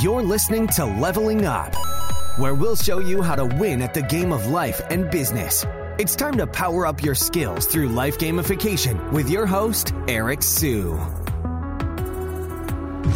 You're listening to Leveling Up, where we'll show you how to win at the game of life and business. It's time to power up your skills through life gamification with your host, Eric Siu.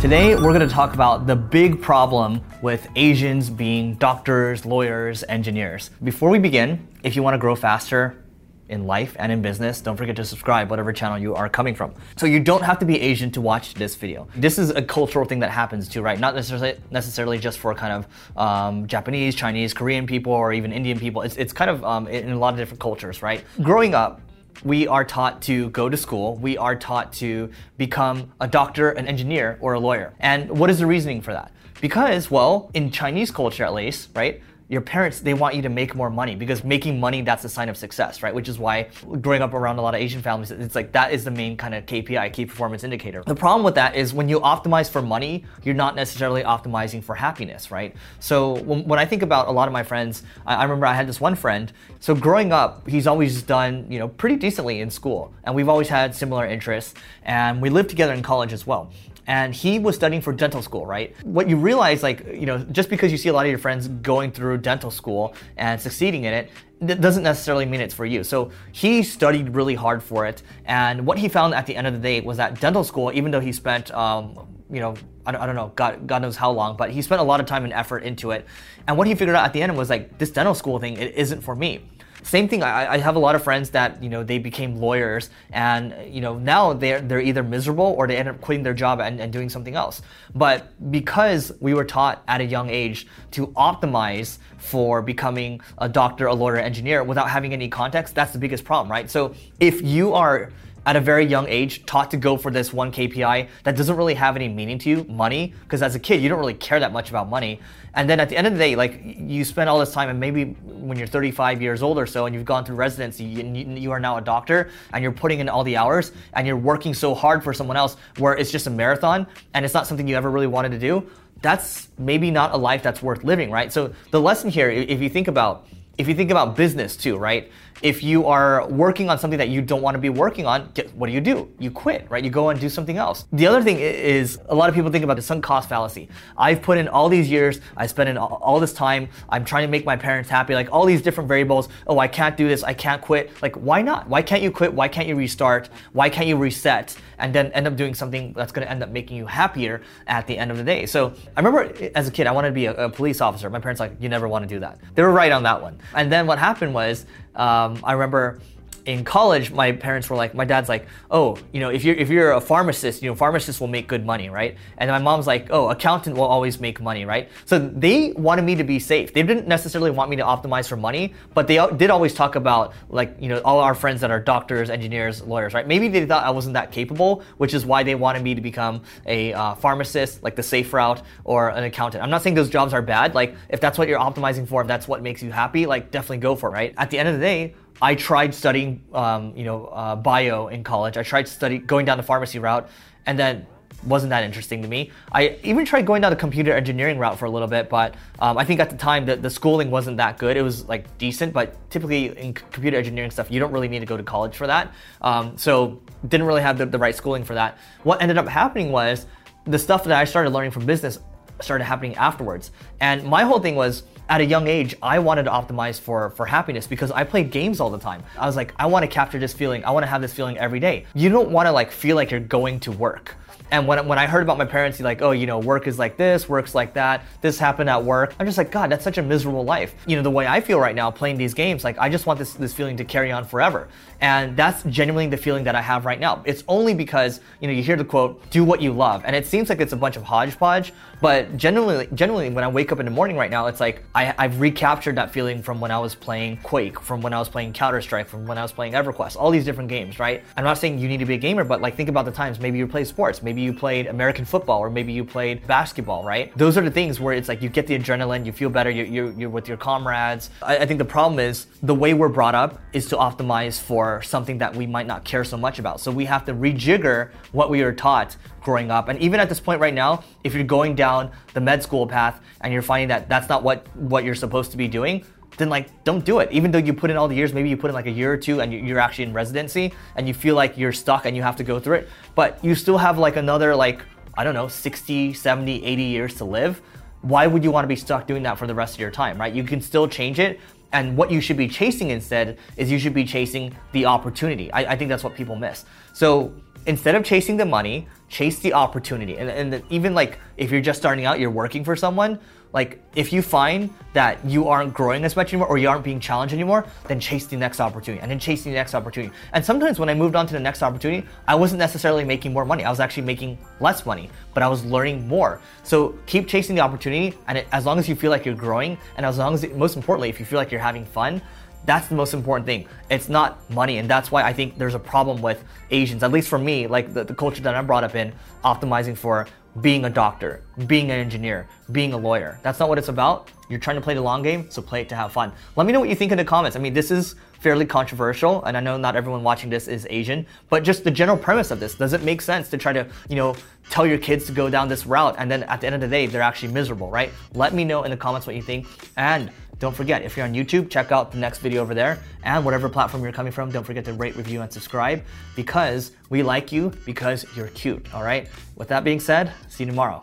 Today, we're going to talk about the big problem with Asians being doctors, lawyers, engineers. Before we begin, if you want to grow faster, in life and in business, don't forget to subscribe, whatever channel you are coming from. So you don't have to be Asian to watch this video. This is a cultural thing that happens too, right? Not necessarily necessarily just for kind of um, Japanese, Chinese, Korean people, or even Indian people. It's, it's kind of um, in a lot of different cultures, right? Growing up, we are taught to go to school. We are taught to become a doctor, an engineer, or a lawyer. And what is the reasoning for that? Because, well, in Chinese culture at least, right? Your parents they want you to make more money because making money that's a sign of success right? Which is why growing up around a lot of asian families it's like that is the main kind of kpi key performance indicator. The problem with that is when you optimize for money you're not necessarily optimizing for happiness right? So when, when i think about a lot of my friends I, I remember i had this one friend. So growing up he's always done you know pretty decently in school and we've always had similar interests and we lived together in college as well and he was studying for dental school, right? What you realize, like, you know, just because you see a lot of your friends going through dental school and succeeding in it, that doesn't necessarily mean it's for you. So he studied really hard for it, and what he found at the end of the day was that dental school, even though he spent, um, you know, I don't, I don't know, God, God knows how long, but he spent a lot of time and effort into it. And what he figured out at the end was like, this dental school thing, it isn't for me. Same thing. I, I, have a lot of friends that you know they became lawyers, and you know now they're they're either miserable or they end up quitting their job and, and doing something else. But because we were taught at a young age to optimize for becoming a doctor, a lawyer, engineer without having any context, that's the biggest problem, right? So if you are at a very young age taught to go for this one KPI that doesn't really have any meaning to you, money, because as a kid you don't really care that much about money. And then at the end of the day, like you spend all this time, and maybe when you're 35 years old or so, and you've gone through residency, and you are now a doctor, and you're putting in all the hours, and you're working so hard for someone else, where it's just a marathon, and it's not something you ever really wanted to do. That's maybe not a life that's worth living, right? So the lesson here, if you think about if you think about business too, right? If you are working on something that you don't want to be working on, what do you do? You quit, right? You go and do something else. The other thing is a lot of people think about the sunk cost fallacy. I've put in all these years, I spent in all this time, I'm trying to make my parents happy, like all these different variables. Oh, I can't do this, I can't quit. Like, why not? Why can't you quit? Why can't you restart? Why can't you reset and then end up doing something that's going to end up making you happier at the end of the day? So I remember as a kid, I wanted to be a, a police officer. My parents like, you never want to do that. They were right on that one. And then what happened was, um, I remember in college, my parents were like, my dad's like, oh, you know, if you're if you're a pharmacist, you know, pharmacists will make good money, right? And my mom's like, oh, accountant will always make money, right? So they wanted me to be safe. They didn't necessarily want me to optimize for money, but they did always talk about like, you know, all our friends that are doctors, engineers, lawyers, right? Maybe they thought I wasn't that capable, which is why they wanted me to become a uh, pharmacist, like the safe route, or an accountant. I'm not saying those jobs are bad. Like, if that's what you're optimizing for, if that's what makes you happy, like definitely go for it, right? At the end of the day I tried studying, um, you know, uh, bio in college. I tried study going down the pharmacy route, and then wasn't that interesting to me. I even tried going down the computer engineering route for a little bit, but um, I think at the time the, the schooling wasn't that good. It was like decent, but typically in computer engineering stuff, you don't really need to go to college for that. Um, so didn't really have the, the right schooling for that. What ended up happening was the stuff that I started learning from business started happening afterwards. And my whole thing was at a young age, I wanted to optimize for, for happiness because I played games all the time. I was like, I want to capture this feeling. I want to have this feeling every day. You don't want to like feel like you're going to work. And when, when I heard about my parents, like, oh, you know, work is like this, work's like that, this happened at work, I'm just like, God, that's such a miserable life. You know, the way I feel right now playing these games, like, I just want this, this feeling to carry on forever. And that's genuinely the feeling that I have right now. It's only because, you know, you hear the quote, do what you love. And it seems like it's a bunch of hodgepodge, but generally, genuinely, when I wake up in the morning right now, it's like I, I've recaptured that feeling from when I was playing Quake, from when I was playing Counter Strike, from when I was playing EverQuest, all these different games, right? I'm not saying you need to be a gamer, but like think about the times maybe you play sports, maybe you played American football, or maybe you played basketball, right? Those are the things where it's like you get the adrenaline, you feel better, you're, you're, you're with your comrades. I, I think the problem is the way we're brought up is to optimize for something that we might not care so much about. So we have to rejigger what we were taught growing up. And even at this point right now, if you're going down the med school path and you're finding that that's not what, what you're supposed to be doing, then like don't do it. Even though you put in all the years, maybe you put in like a year or two and you're actually in residency and you feel like you're stuck and you have to go through it, but you still have like another like I don't know, 60, 70, 80 years to live, why would you want to be stuck doing that for the rest of your time, right? You can still change it. And what you should be chasing instead is you should be chasing the opportunity. I, I think that's what people miss. So instead of chasing the money, chase the opportunity. And, and even like if you're just starting out, you're working for someone, like if you find that you aren't growing as much anymore or you aren't being challenged anymore, then chase the next opportunity and then chase the next opportunity. And sometimes when I moved on to the next opportunity, I wasn't necessarily making more money. I was actually making less money, but I was learning more. So keep chasing the opportunity and it, as long as you feel like you're growing and as long as it, most importantly, if you feel like you're having fun, that's the most important thing. It's not money. And that's why I think there's a problem with Asians, at least for me, like the, the culture that I'm brought up in, optimizing for being a doctor, being an engineer, being a lawyer. That's not what it's about. You're trying to play the long game, so play it to have fun. Let me know what you think in the comments. I mean, this is fairly controversial, and I know not everyone watching this is Asian, but just the general premise of this, does it make sense to try to, you know, tell your kids to go down this route and then at the end of the day, they're actually miserable, right? Let me know in the comments what you think, and don't forget, if you're on YouTube, check out the next video over there. And whatever platform you're coming from, don't forget to rate, review, and subscribe because we like you because you're cute. All right? With that being said, see you tomorrow.